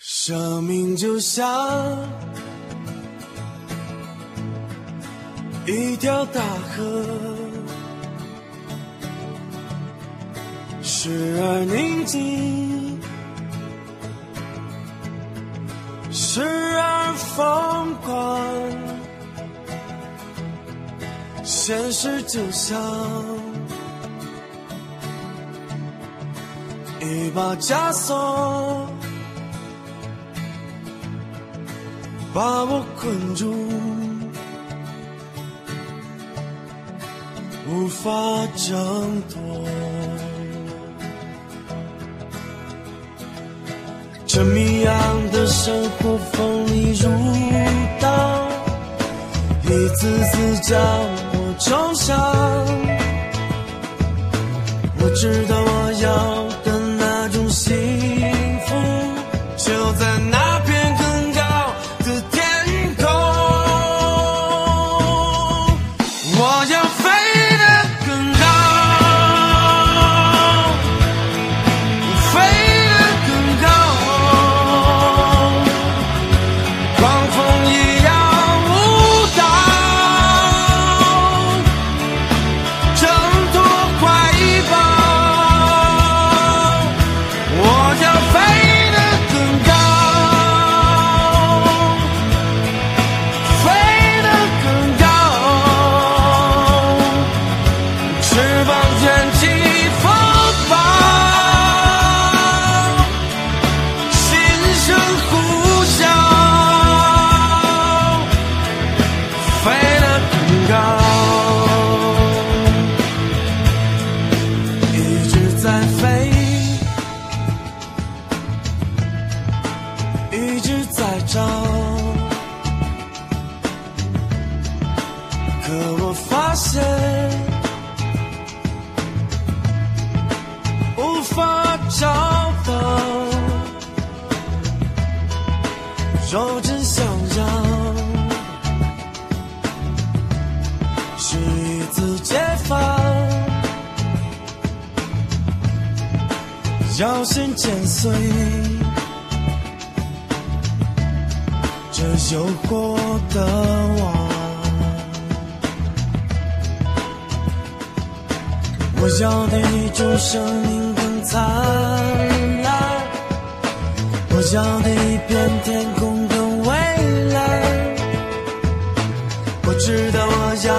生命就像一条大河，时而宁静，时而疯狂。现实就像一把枷锁。把我困住，无法挣脱。这谜样的生活锋利如刀，一次次将我重伤。我知道我要的那种幸福，就在那可我发现无法找到。若真想要，是一次解放，要先剪碎。这诱惑的网。我要的一种生命更灿烂，我要的一片天空更蔚蓝。我知道我要